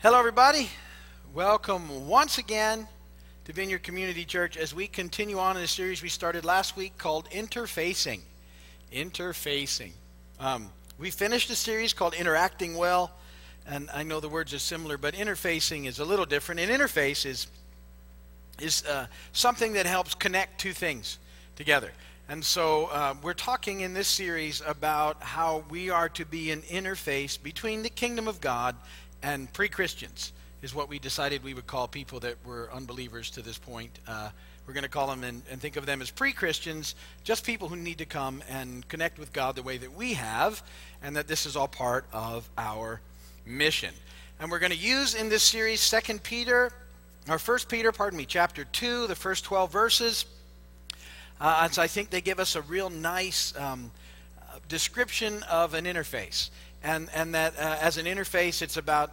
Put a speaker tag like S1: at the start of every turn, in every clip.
S1: Hello, everybody. Welcome once again to Vineyard Community Church as we continue on in a series we started last week called Interfacing. Interfacing. Um, we finished a series called Interacting Well, and I know the words are similar, but interfacing is a little different. And interface is, is uh, something that helps connect two things together. And so uh, we're talking in this series about how we are to be an interface between the kingdom of God and pre Christians, is what we decided we would call people that were unbelievers to this point. Uh, we're going to call them and, and think of them as pre Christians, just people who need to come and connect with God the way that we have, and that this is all part of our mission. And we're going to use in this series Second Peter, or First Peter, pardon me, chapter 2, the first 12 verses uh, so I think they give us a real nice um, description of an interface. And, and that uh, as an interface, it's about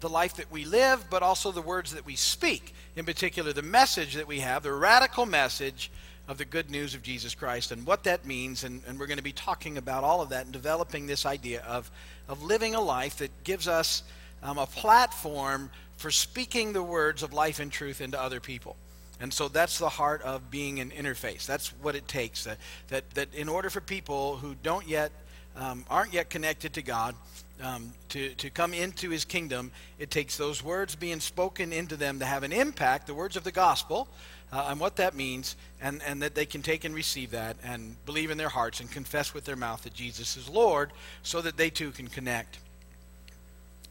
S1: the life that we live, but also the words that we speak. In particular, the message that we have, the radical message of the good news of Jesus Christ and what that means. And, and we're going to be talking about all of that and developing this idea of, of living a life that gives us um, a platform for speaking the words of life and truth into other people. And so that's the heart of being an interface. That's what it takes. That, that, that in order for people who don't yet, um, aren't yet connected to God, um, to, to come into his kingdom, it takes those words being spoken into them to have an impact, the words of the gospel, uh, and what that means, and, and that they can take and receive that and believe in their hearts and confess with their mouth that Jesus is Lord, so that they too can connect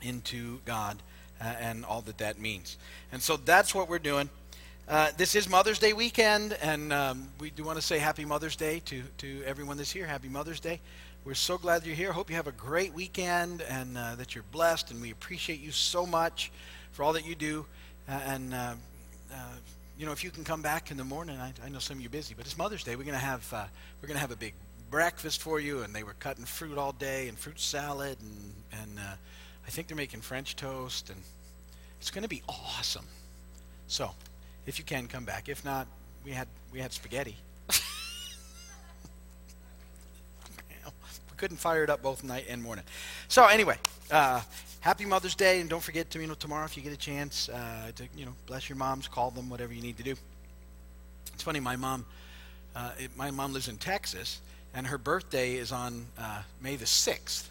S1: into God uh, and all that that means. And so that's what we're doing. Uh, this is Mother's Day weekend, and um, we do want to say Happy Mother's Day to, to everyone that's here. Happy Mother's Day. We're so glad you're here. Hope you have a great weekend and uh, that you're blessed, and we appreciate you so much for all that you do. Uh, and, uh, uh, you know, if you can come back in the morning, I, I know some of you are busy, but it's Mother's Day. We're going to have, we're going to have a big breakfast for you, and they were cutting fruit all day and fruit salad, and, and I think they're making French toast, and it's going to be awesome. So, if you can come back. If not, we had we had spaghetti. Couldn't fire it up both night and morning. So anyway, uh, happy Mother's Day, and don't forget to you know tomorrow if you get a chance uh, to you know bless your moms, call them, whatever you need to do. It's funny, my mom, uh, it, my mom lives in Texas, and her birthday is on uh, May the sixth,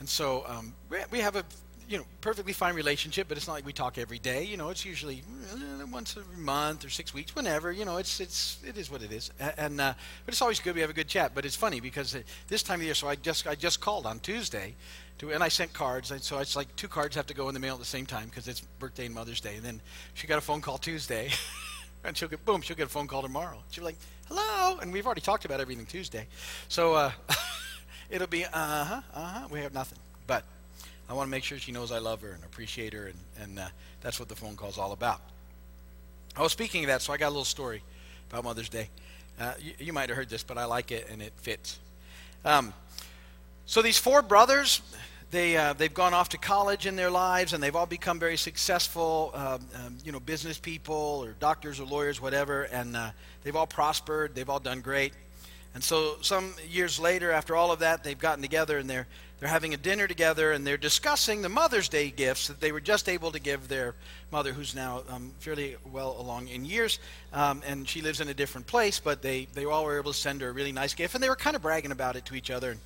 S1: and so um, we, we have a you know, perfectly fine relationship, but it's not like we talk every day. You know, it's usually uh, once a month or six weeks, whenever. You know, it's it's it is what it is. And uh, but it's always good we have a good chat. But it's funny because this time of year, so I just I just called on Tuesday, to and I sent cards. And so it's like two cards have to go in the mail at the same time because it's birthday and Mother's Day. And then she got a phone call Tuesday, and she'll get boom, she'll get a phone call tomorrow. She'll be like, hello, and we've already talked about everything Tuesday, so uh, it'll be uh huh, uh huh. We have nothing, but. I want to make sure she knows I love her and appreciate her, and, and uh, that's what the phone call is all about. I was speaking of that, so I got a little story about Mother's Day. Uh, you, you, might have heard this, but I like it and it fits. Um, so these four brothers, they uh, they've gone off to college in their lives, and they've all become very successful, um, um, you know, business people or doctors or lawyers, whatever, and uh, they've all prospered. They've all done great. And so some years later, after all of that, they've gotten together and they're they're having a dinner together and they're discussing the Mother's Day gifts that they were just able to give their mother, who's now um, fairly well along in years, um, and she lives in a different place. But they they all were able to send her a really nice gift, and they were kind of bragging about it to each other.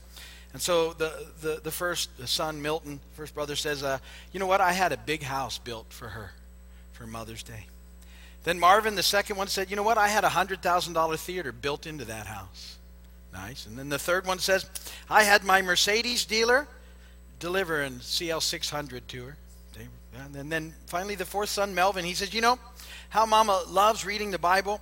S1: And so the the, the first son, Milton, first brother, says, uh, "You know what? I had a big house built for her, for Mother's Day." Then Marvin, the second one, said, "You know what? I had a hundred thousand dollar theater built into that house." Nice. And then the third one says, I had my Mercedes dealer deliver an CL600 to her. And then finally, the fourth son, Melvin, he says, You know how mama loves reading the Bible?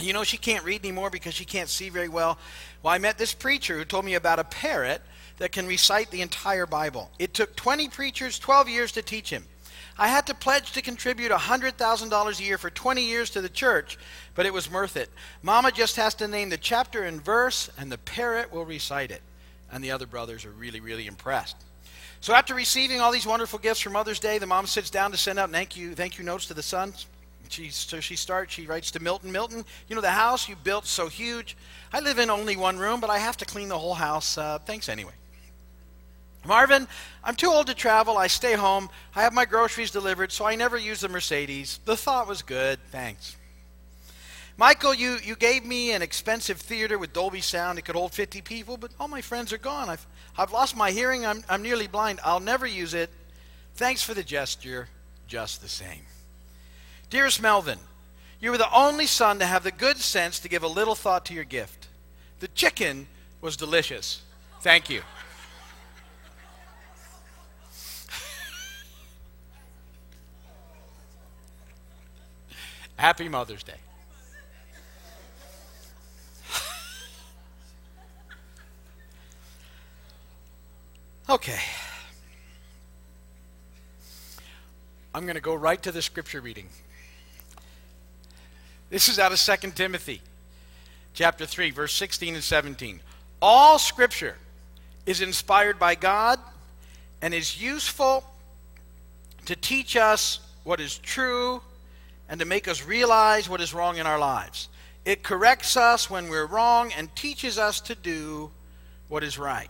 S1: You know, she can't read anymore because she can't see very well. Well, I met this preacher who told me about a parrot that can recite the entire Bible. It took 20 preachers 12 years to teach him. I had to pledge to contribute $100,000 a year for 20 years to the church, but it was worth it. Mama just has to name the chapter and verse, and the parrot will recite it. And the other brothers are really, really impressed. So after receiving all these wonderful gifts for Mother's Day, the mom sits down to send out thank you, thank you notes to the sons. She, so she starts, she writes to Milton, Milton, you know, the house you built so huge. I live in only one room, but I have to clean the whole house. Uh, thanks anyway. Marvin, I'm too old to travel. I stay home. I have my groceries delivered, so I never use the Mercedes. The thought was good. Thanks. Michael, you, you gave me an expensive theater with Dolby sound. It could hold 50 people, but all my friends are gone. I've, I've lost my hearing. I'm, I'm nearly blind. I'll never use it. Thanks for the gesture, just the same. Dearest Melvin, you were the only son to have the good sense to give a little thought to your gift. The chicken was delicious. Thank you. Happy Mother's Day. Okay. I'm going to go right to the scripture reading. This is out of 2 Timothy chapter 3 verse 16 and 17. All scripture is inspired by God and is useful to teach us what is true and to make us realize what is wrong in our lives. It corrects us when we're wrong and teaches us to do what is right.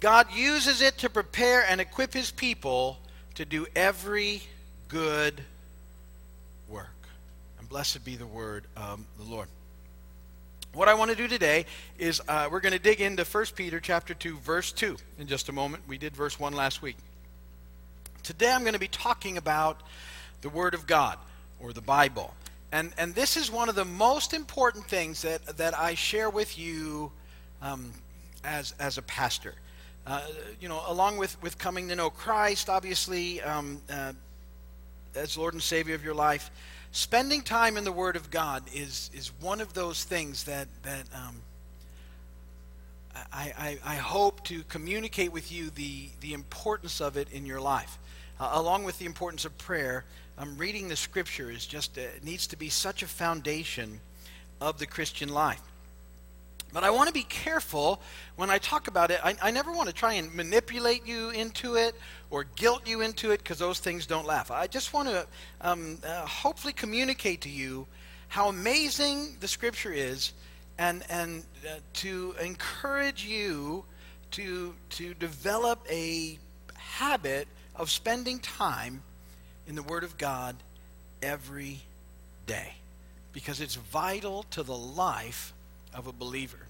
S1: God uses it to prepare and equip his people to do every good work. And blessed be the word of the Lord. What I want to do today is uh, we're going to dig into 1 Peter chapter 2 verse 2 in just a moment. We did verse 1 last week. Today I'm going to be talking about the word of God or the Bible. And, and this is one of the most important things that, that I share with you um, as, as a pastor. Uh, you know, along with, with coming to know Christ, obviously, um, uh, as Lord and Savior of your life, spending time in the Word of God is, is one of those things that, that um, I, I, I, hope to communicate with you the, the importance of it in your life. Uh, along with the importance of prayer, um, reading the Scripture is just, uh, needs to be such a foundation of the Christian life. But I want to be careful when I talk about it. I, I never want to try and manipulate you into it or guilt you into it because those things don't laugh. I just want to um, uh, hopefully communicate to you how amazing the Scripture is and, and uh, to encourage you to, to develop a habit of spending time in the Word of God every day because it's vital to the life of a believer.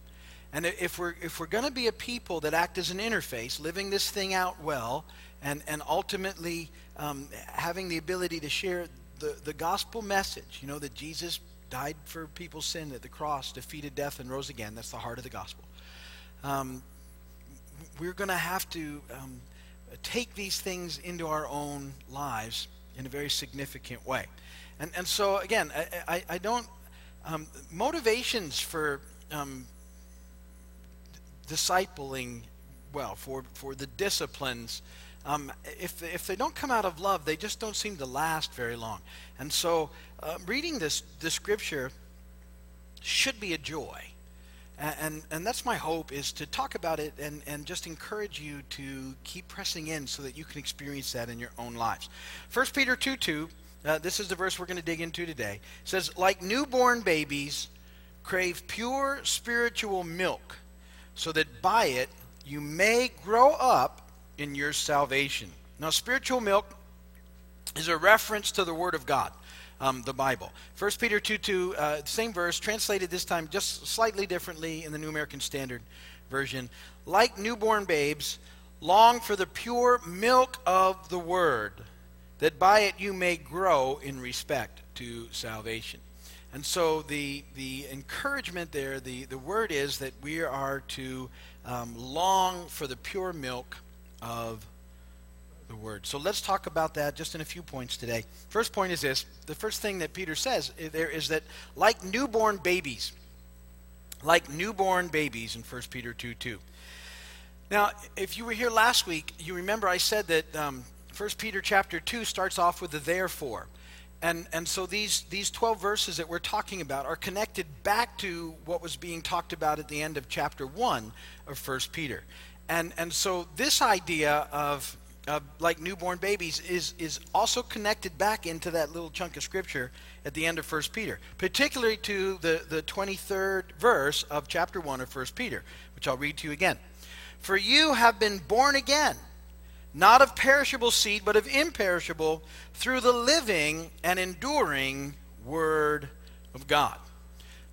S1: And if we're, if we're going to be a people that act as an interface, living this thing out well, and, and ultimately um, having the ability to share the, the gospel message, you know, that Jesus died for people's sin at the cross, defeated death, and rose again. That's the heart of the gospel. Um, we're going to have to um, take these things into our own lives in a very significant way. And, and so, again, I, I, I don't, um, motivations for um, discipling well, for, for the disciplines, um, if, if they don't come out of love, they just don't seem to last very long. And so, uh, reading this, this scripture should be a joy. And, and, and, that's my hope is to talk about it and, and just encourage you to keep pressing in so that you can experience that in your own lives. 1 Peter 2 2, uh, this is the verse we're going to dig into today, It says, Like newborn babies, crave pure spiritual milk, so that by it you may grow up in your salvation. Now, spiritual milk is a reference to the Word of God. Um, the Bible. 1 Peter 2 2, uh, same verse, translated this time just slightly differently in the New American Standard Version. Like newborn babes, long for the pure milk of the Word, that by it you may grow in respect to salvation. And so the, the encouragement there, the, the word is that we are to um, long for the pure milk of the word. So let's talk about that just in a few points today. First point is this the first thing that Peter says there is that, like newborn babies, like newborn babies in 1 Peter 2 2. Now, if you were here last week, you remember I said that um, 1 Peter chapter 2 starts off with the therefore. And, and so these, these 12 verses that we're talking about are connected back to what was being talked about at the end of chapter 1 of 1 Peter. And, and so this idea of, of like newborn babies is, is also connected back into that little chunk of scripture at the end of 1 Peter, particularly to the, the 23rd verse of chapter 1 of 1 Peter, which I'll read to you again. For you have been born again not of perishable seed, but of imperishable, through the living and enduring Word of God.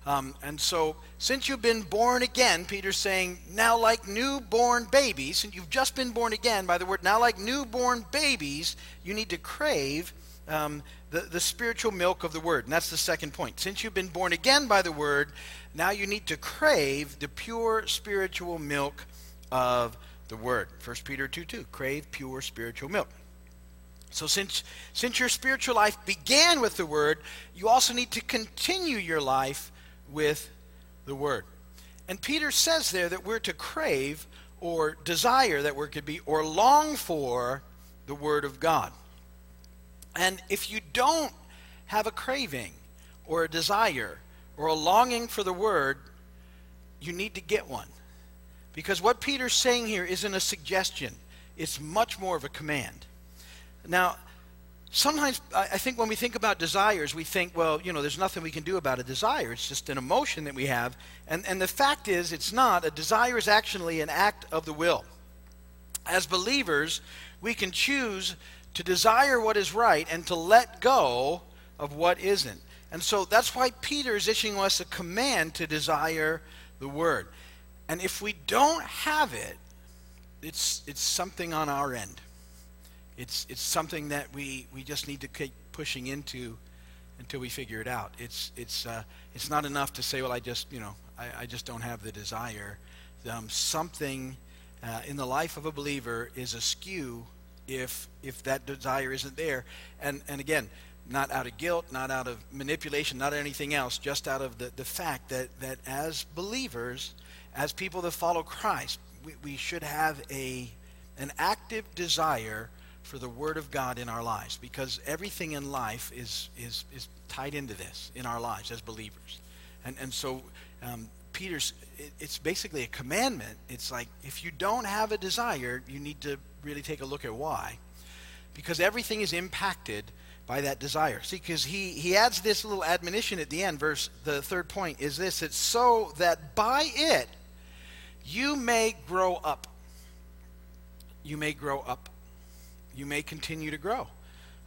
S1: Um, and so, since you've been born again, Peter's saying, now like newborn babies, and you've just been born again by the word, now like newborn babies, you need to crave um, the, the spiritual milk of the word. And that's the second point. Since you've been born again by the word, now you need to crave the pure spiritual milk of the word. 1 Peter 2 2, crave pure spiritual milk. So since since your spiritual life began with the word, you also need to continue your life with the word. And Peter says there that we're to crave or desire that word could be or long for the word of God. And if you don't have a craving or a desire or a longing for the word, you need to get one. Because what Peter's saying here isn't a suggestion, it's much more of a command. Now, sometimes I think when we think about desires, we think, well, you know, there's nothing we can do about a desire. It's just an emotion that we have. And, and the fact is, it's not. A desire is actually an act of the will. As believers, we can choose to desire what is right and to let go of what isn't. And so that's why Peter is issuing us a command to desire the word. And if we don't have it, it's, it's something on our end. It's, it's something that we, we just need to keep pushing into until we figure it out. It's, it's, uh, it's not enough to say, well, I just, you know, I, I just don't have the desire. Um, something uh, in the life of a believer is askew if, if that desire isn't there. And, and again, not out of guilt, not out of manipulation, not anything else, just out of the, the fact that, that as believers, as people that follow Christ, we, we should have a, an active desire for the Word of God in our lives because everything in life is, is, is tied into this in our lives as believers. And, and so um, Peter's, it, it's basically a commandment. It's like if you don't have a desire, you need to really take a look at why. Because everything is impacted by that desire. See, because he, he adds this little admonition at the end, verse, the third point is this it's so that by it you may grow up. You may grow up. You may continue to grow.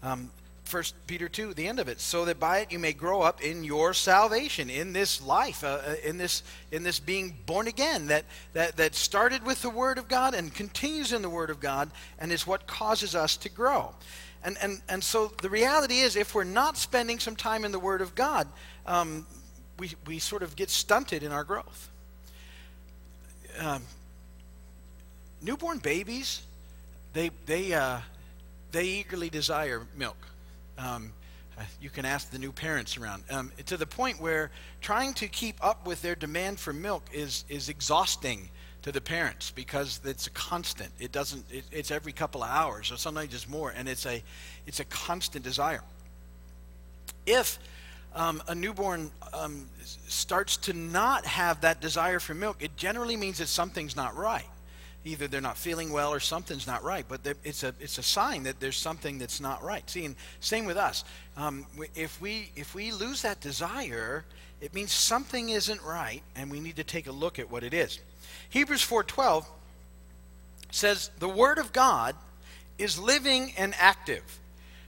S1: Um, First Peter 2, the end of it, so that by it you may grow up in your salvation, in this life, uh, uh, in this in this being born again, that, that that started with the Word of God and continues in the Word of God, and is what causes us to grow. And and and so the reality is, if we're not spending some time in the Word of God, um, we we sort of get stunted in our growth um, newborn babies, they they uh, they eagerly desire milk. Um, you can ask the new parents around um, to the point where trying to keep up with their demand for milk is is exhausting to the parents because it's a constant. It doesn't. It, it's every couple of hours, or sometimes it's more, and it's a it's a constant desire. If um, a newborn um, starts to not have that desire for milk, it generally means that something's not right. Either they're not feeling well or something's not right, but it's a, it's a sign that there's something that's not right. See, and same with us. Um, if, we, if we lose that desire, it means something isn't right, and we need to take a look at what it is. Hebrews 4.12 says, The Word of God is living and active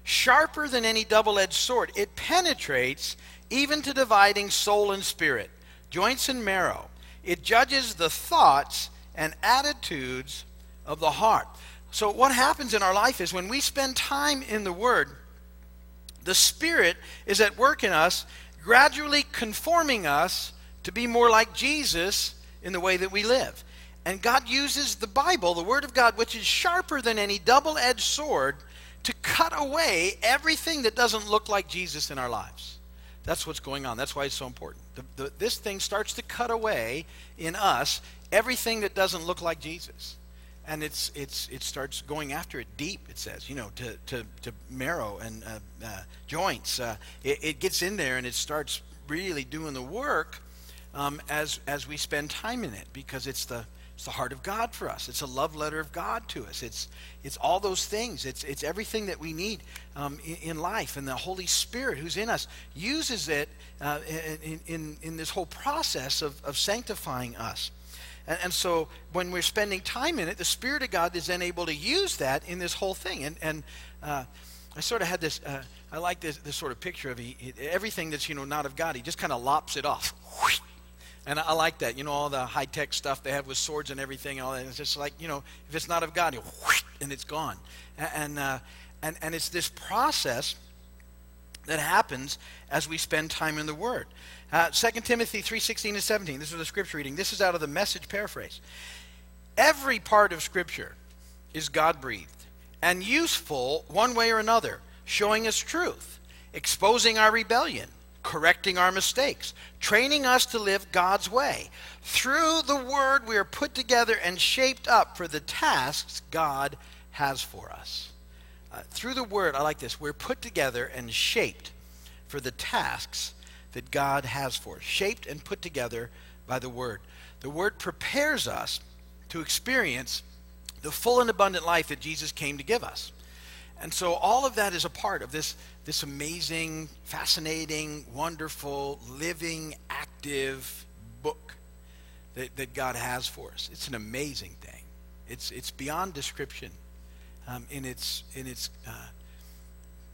S1: sharper than any double edged sword. It penetrates even to dividing soul and spirit, joints and marrow. It judges the thoughts and attitudes of the heart. So, what happens in our life is when we spend time in the Word, the Spirit is at work in us, gradually conforming us to be more like Jesus in the way that we live. And God uses the Bible, the Word of God, which is sharper than any double edged sword, to cut away everything that doesn't look like Jesus in our lives. That's what's going on. That's why it's so important. The, the, this thing starts to cut away in us everything that doesn't look like Jesus. And it's, it's, it starts going after it deep, it says, you know, to, to, to marrow and uh, uh, joints. Uh, it, it, gets in there and it starts really doing the work um, as, as we spend time in it because it's the, it's the heart of God for us. It's a love letter of God to us. It's, it's all those things. It's, it's everything that we need um, in, in, life. And the Holy Spirit who's in us uses it uh, in, in, in this whole process of, of sanctifying us. And, and so when we're spending time in it, the Spirit of God is then able to use that in this whole thing. And, and uh, I sort of had this, uh, I like this, this sort of picture of he, everything that's, you know, not of God, he just kind of lops it off. And I, like that. You know, all the high tech stuff they have with swords and everything. and All that. It's just like, you know, if it's not of God, and it's gone. And, and, uh, and, and it's this process that happens as we spend time in the Word. Uh, 2 Timothy 3.16 to 17. This is the scripture reading. This is out of the message paraphrase. Every part of Scripture is God-breathed and useful one way or another, showing us truth, exposing our rebellion, correcting our mistakes, training us to live God's way. Through the Word, we are put together and shaped up for the tasks God has for us. Uh, through the Word, I like this, we're put together and shaped for the tasks that God has for us, shaped and put together by the Word. The Word prepares us to experience the full and abundant life that Jesus came to give us. And so all of that is a part of this, this amazing, fascinating, wonderful, living, active book that, that God has for us. It's an amazing thing. It's, it's beyond description um, in its, in its uh,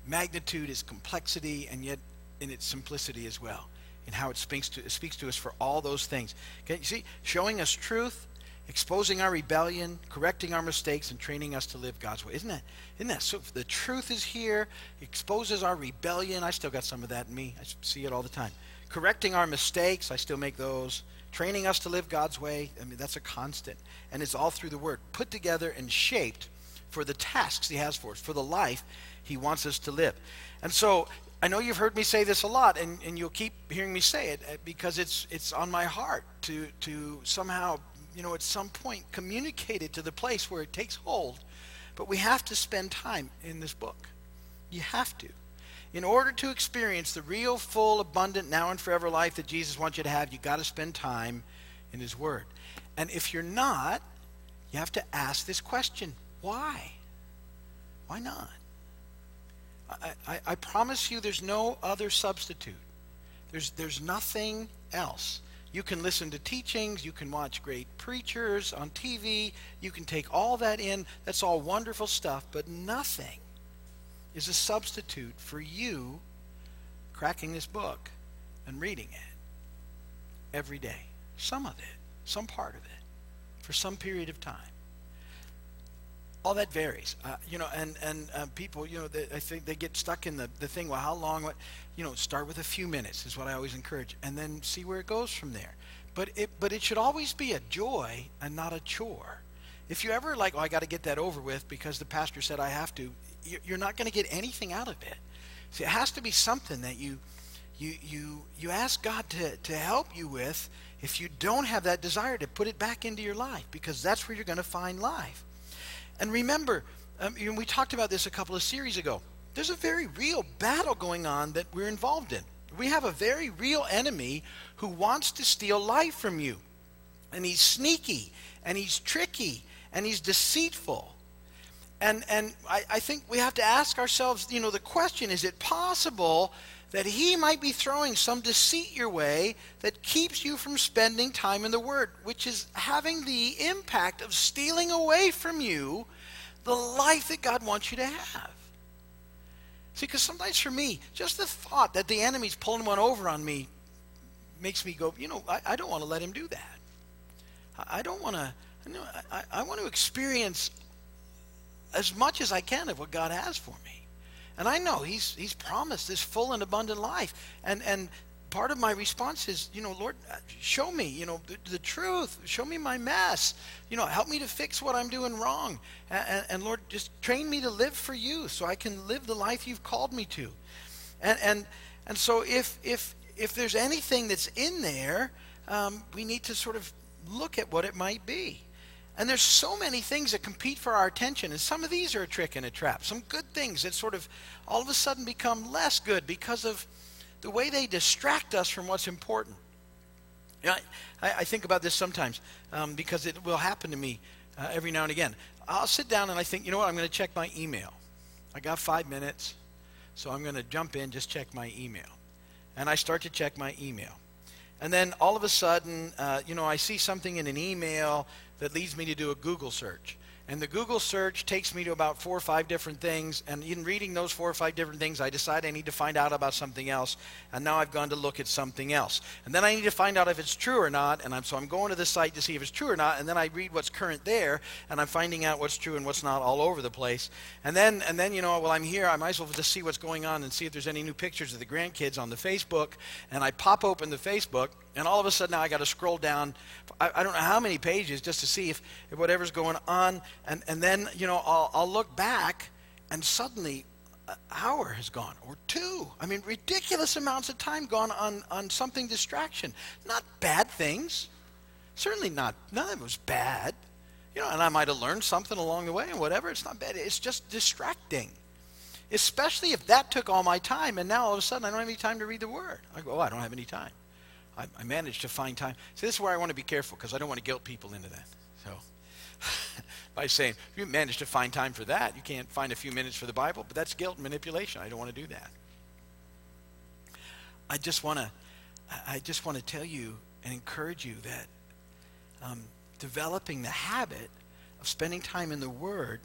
S1: magnitude, its complexity, and yet in its simplicity as well, in how it speaks to, it speaks to us for all those things. Okay, you see, showing us truth, exposing our rebellion, correcting our mistakes, and training us to live God's way. Isn't that, isn't that so? The truth is here, exposes our rebellion. I still got some of that in me. I see it all the time. Correcting our mistakes, I still make those. Training us to live God's way, I mean, that's a constant. And it's all through the Word, put together and shaped for the tasks He has for us, for the life He wants us to live. And so, I know you've heard me say this a lot, and, and you'll keep hearing me say it uh, because it's, it's on my heart to, to somehow you know, at some point communicated to the place where it takes hold. But we have to spend time in this book. You have to. In order to experience the real, full, abundant, now and forever life that Jesus wants you to have, you've got to spend time in His Word. And if you're not, you have to ask this question why? Why not? I, I, I promise you there's no other substitute. There's, there's nothing else. You can listen to teachings, you can watch great preachers on TV, you can take all that in. That's all wonderful stuff, but nothing is a substitute for you cracking this book and reading it every day. Some of it, some part of it, for some period of time. All that varies, uh, you know, and and uh, people, you know, they, I think they get stuck in the, the thing. Well, how long? What? you know, start with a few minutes is what I always encourage, and then see where it goes from there. But it, but it should always be a joy and not a chore. If you ever like, oh, I got to get that over with because the pastor said I have to, you're not going to get anything out of it. See, it has to be something that you, you, you, you ask God to, to help you with if you don't have that desire to put it back into your life because that's where you're going to find life. And remember, um, we talked about this a couple of series ago there's a very real battle going on that we're involved in. We have a very real enemy who wants to steal life from you. And he's sneaky, and he's tricky, and he's deceitful. And, and I, I think we have to ask ourselves, you know, the question is it possible that he might be throwing some deceit your way that keeps you from spending time in the Word, which is having the impact of stealing away from you the life that God wants you to have? See, because sometimes for me, just the thought that the enemy's pulling one over on me makes me go, you know, I, I don't want to let him do that. I, I don't want to, I, I want to experience as much as I can of what God has for me. And I know he's, he's promised this full and abundant life. And, and part of my response is, you know, Lord, uh, show me, you know, the, the, truth. Show me my mess. You know, help me to fix what I'm doing wrong. And, and, and, Lord, just train me to live for you so I can live the life you've called me to. And, and, and so if, if, if there's anything that's in there, um, we need to sort of look at what it might be. And there's so many things that compete for our attention, and some of these are a trick and a trap. Some good things that sort of all of a sudden become less good because of the way they distract us from what's important. You know, I, I, think about this sometimes um, because it will happen to me uh, every now and again. I'll sit down and I think, you know what, I'm going to check my email. I got five minutes, so I'm going to jump in, just check my email. And I start to check my email. And then all of a sudden, uh, you know, I see something in an email that leads me to do a Google search. And the Google search takes me to about four or five different things. And in reading those four or five different things, I decide I need to find out about something else. And now I've gone to look at something else. And then I need to find out if it's true or not. And I'm, so I'm going to the site to see if it's true or not. And then I read what's current there. And I'm finding out what's true and what's not all over the place. And then, and then you know, while I'm here, I might as well just see what's going on and see if there's any new pictures of the grandkids on the Facebook. And I pop open the Facebook and all of a sudden now I got to scroll down, I, I, don't know how many pages just to see if, if whatever's going on. And, and then, you know, I'll, I'll look back and suddenly an hour has gone or two. I mean, ridiculous amounts of time gone on, on something distraction. Not bad things. Certainly not, none of it was bad. You know, and I might have learned something along the way and whatever. It's not bad. It's just distracting. Especially if that took all my time and now all of a sudden I don't have any time to read the word. I go, oh, I don't have any time. I, I managed to find time. So this is where I want to be careful because I don't want to guilt people into that. So by saying if you manage to find time for that, you can't find a few minutes for the Bible, but that's guilt manipulation. I don't want to do that. I just want to, I just want to tell you and encourage you that um, developing the habit of spending time in the Word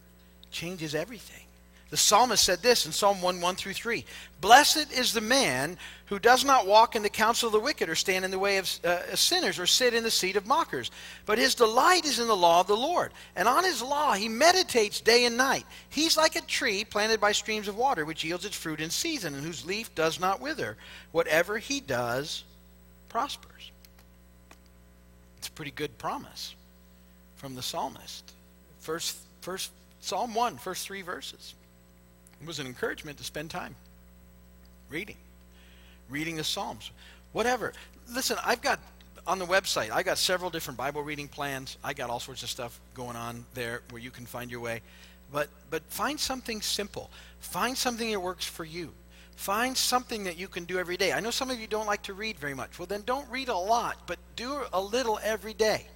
S1: changes everything. The psalmist said this in Psalm 1 1 through 3 Blessed is the man who does not walk in the counsel of the wicked, or stand in the way of uh, sinners, or sit in the seat of mockers. But his delight is in the law of the Lord. And on his law he meditates day and night. He's like a tree planted by streams of water, which yields its fruit in season, and whose leaf does not wither. Whatever he does prospers. It's a pretty good promise from the psalmist. First, first Psalm 1, first three verses. It was an encouragement to spend time reading, reading the Psalms, whatever. Listen, I've got on the website, I got several different Bible reading plans. I got all sorts of stuff going on there where you can find your way. But but find something simple. Find something that works for you. Find something that you can do every day. I know some of you don't like to read very much. Well, then don't read a lot, but do a little every day.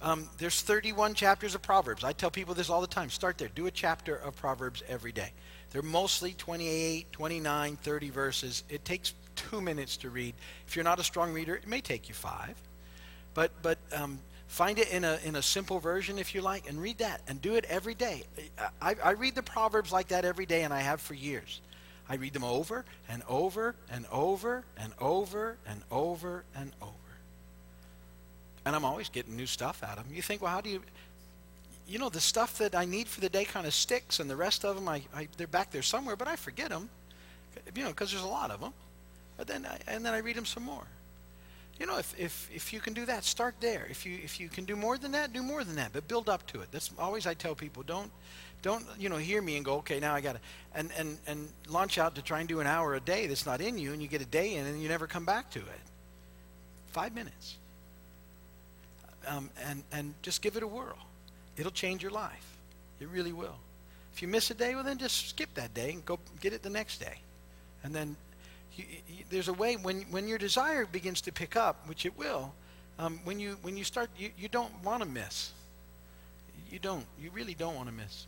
S1: Um, there's 31 chapters of Proverbs. I tell people this all the time. Start there. Do a chapter of Proverbs every day. They're mostly 28, 29, 30 verses. It takes two minutes to read. If you're not a strong reader, it may take you five. But, but um, find it in a, in a simple version if you like and read that and do it every day. I, I read the Proverbs like that every day and I have for years. I read them over and over and over and over and over and over. And I'm always getting new stuff out of them. You think, well, how do you you know, the stuff that I need for the day kind of sticks, and the rest of them, I, I they're back there somewhere, but I forget them, you know, because there's a lot of them. But then, I, and then I read them some more. You know, if, if, if you can do that, start there. If you if you can do more than that, do more than that. But build up to it. That's always I tell people. Don't don't you know hear me and go okay now I got to and and and launch out to try and do an hour a day that's not in you, and you get a day in and you never come back to it. Five minutes. Um, and and just give it a whirl. It'll change your life. It really will. If you miss a day, well, then just skip that day and go get it the next day. And then you, you, there's a way when, when your desire begins to pick up, which it will, um, when, you, when you start, you, you don't want to miss. You don't. You really don't want to miss.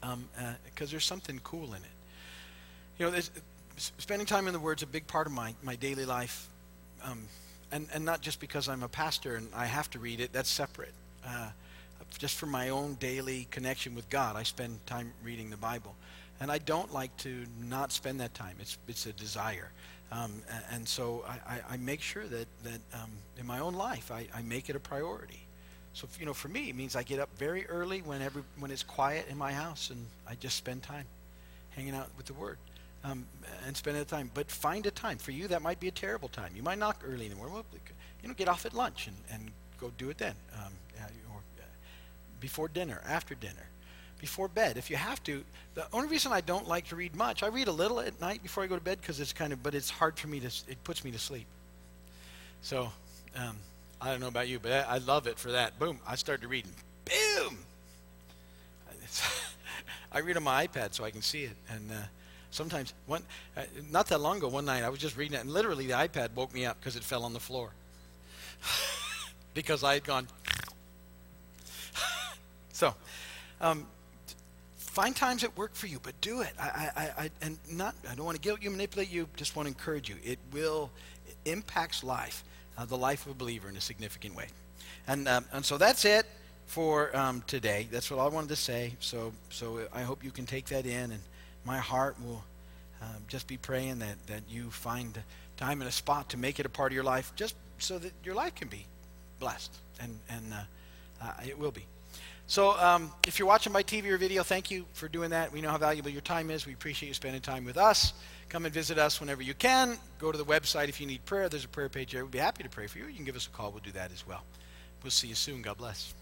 S1: Because um, uh, there's something cool in it. You know, spending time in the Word's a big part of my, my daily life. Um, and, and not just because I'm a pastor and I have to read it, that's separate. Uh, just for my own daily connection with God, I spend time reading the Bible. And I don't like to not spend that time. It's, it's a desire. Um, and, so I, I, make sure that, that um, in my own life, I, I make it a priority. So, you know, for me, it means I get up very early when, every, when it's quiet in my house and I just spend time hanging out with the Word um, and spend that time. But find a time. For you, that might be a terrible time. You might not early in the morning. Well, you know, get off at lunch and, and go do it then. Um, before dinner, after dinner, before bed, if you have to. The only reason I don't like to read much, I read a little at night before I go to bed because it's kind of, but it's hard for me to, it puts me to sleep. So, um, I don't know about you, but I, I love it for that. Boom, I started reading. Boom! I read on my iPad so I can see it. And uh, sometimes, one, uh, not that long ago, one night I was just reading it, and literally the iPad woke me up because it fell on the floor. because I had gone so, um, find times that work for you, but do it. I, I, I, and not. I don't want to guilt you, manipulate you. Just want to encourage you. It will. impacts life, uh, the life of a believer in a significant way. And, um, and so that's it for um, today. That's what I wanted to say. So, so I hope you can take that in, and my heart will um, just be praying that, that you find time and a spot to make it a part of your life, just so that your life can be blessed, and, and uh, uh, it will be. So, um, if you're watching my TV or video, thank you for doing that. We know how valuable your time is. We appreciate you spending time with us. Come and visit us whenever you can. Go to the website if you need prayer. There's a prayer page there. We'd be happy to pray for you. You can give us a call. We'll do that as well. We'll see you soon. God bless.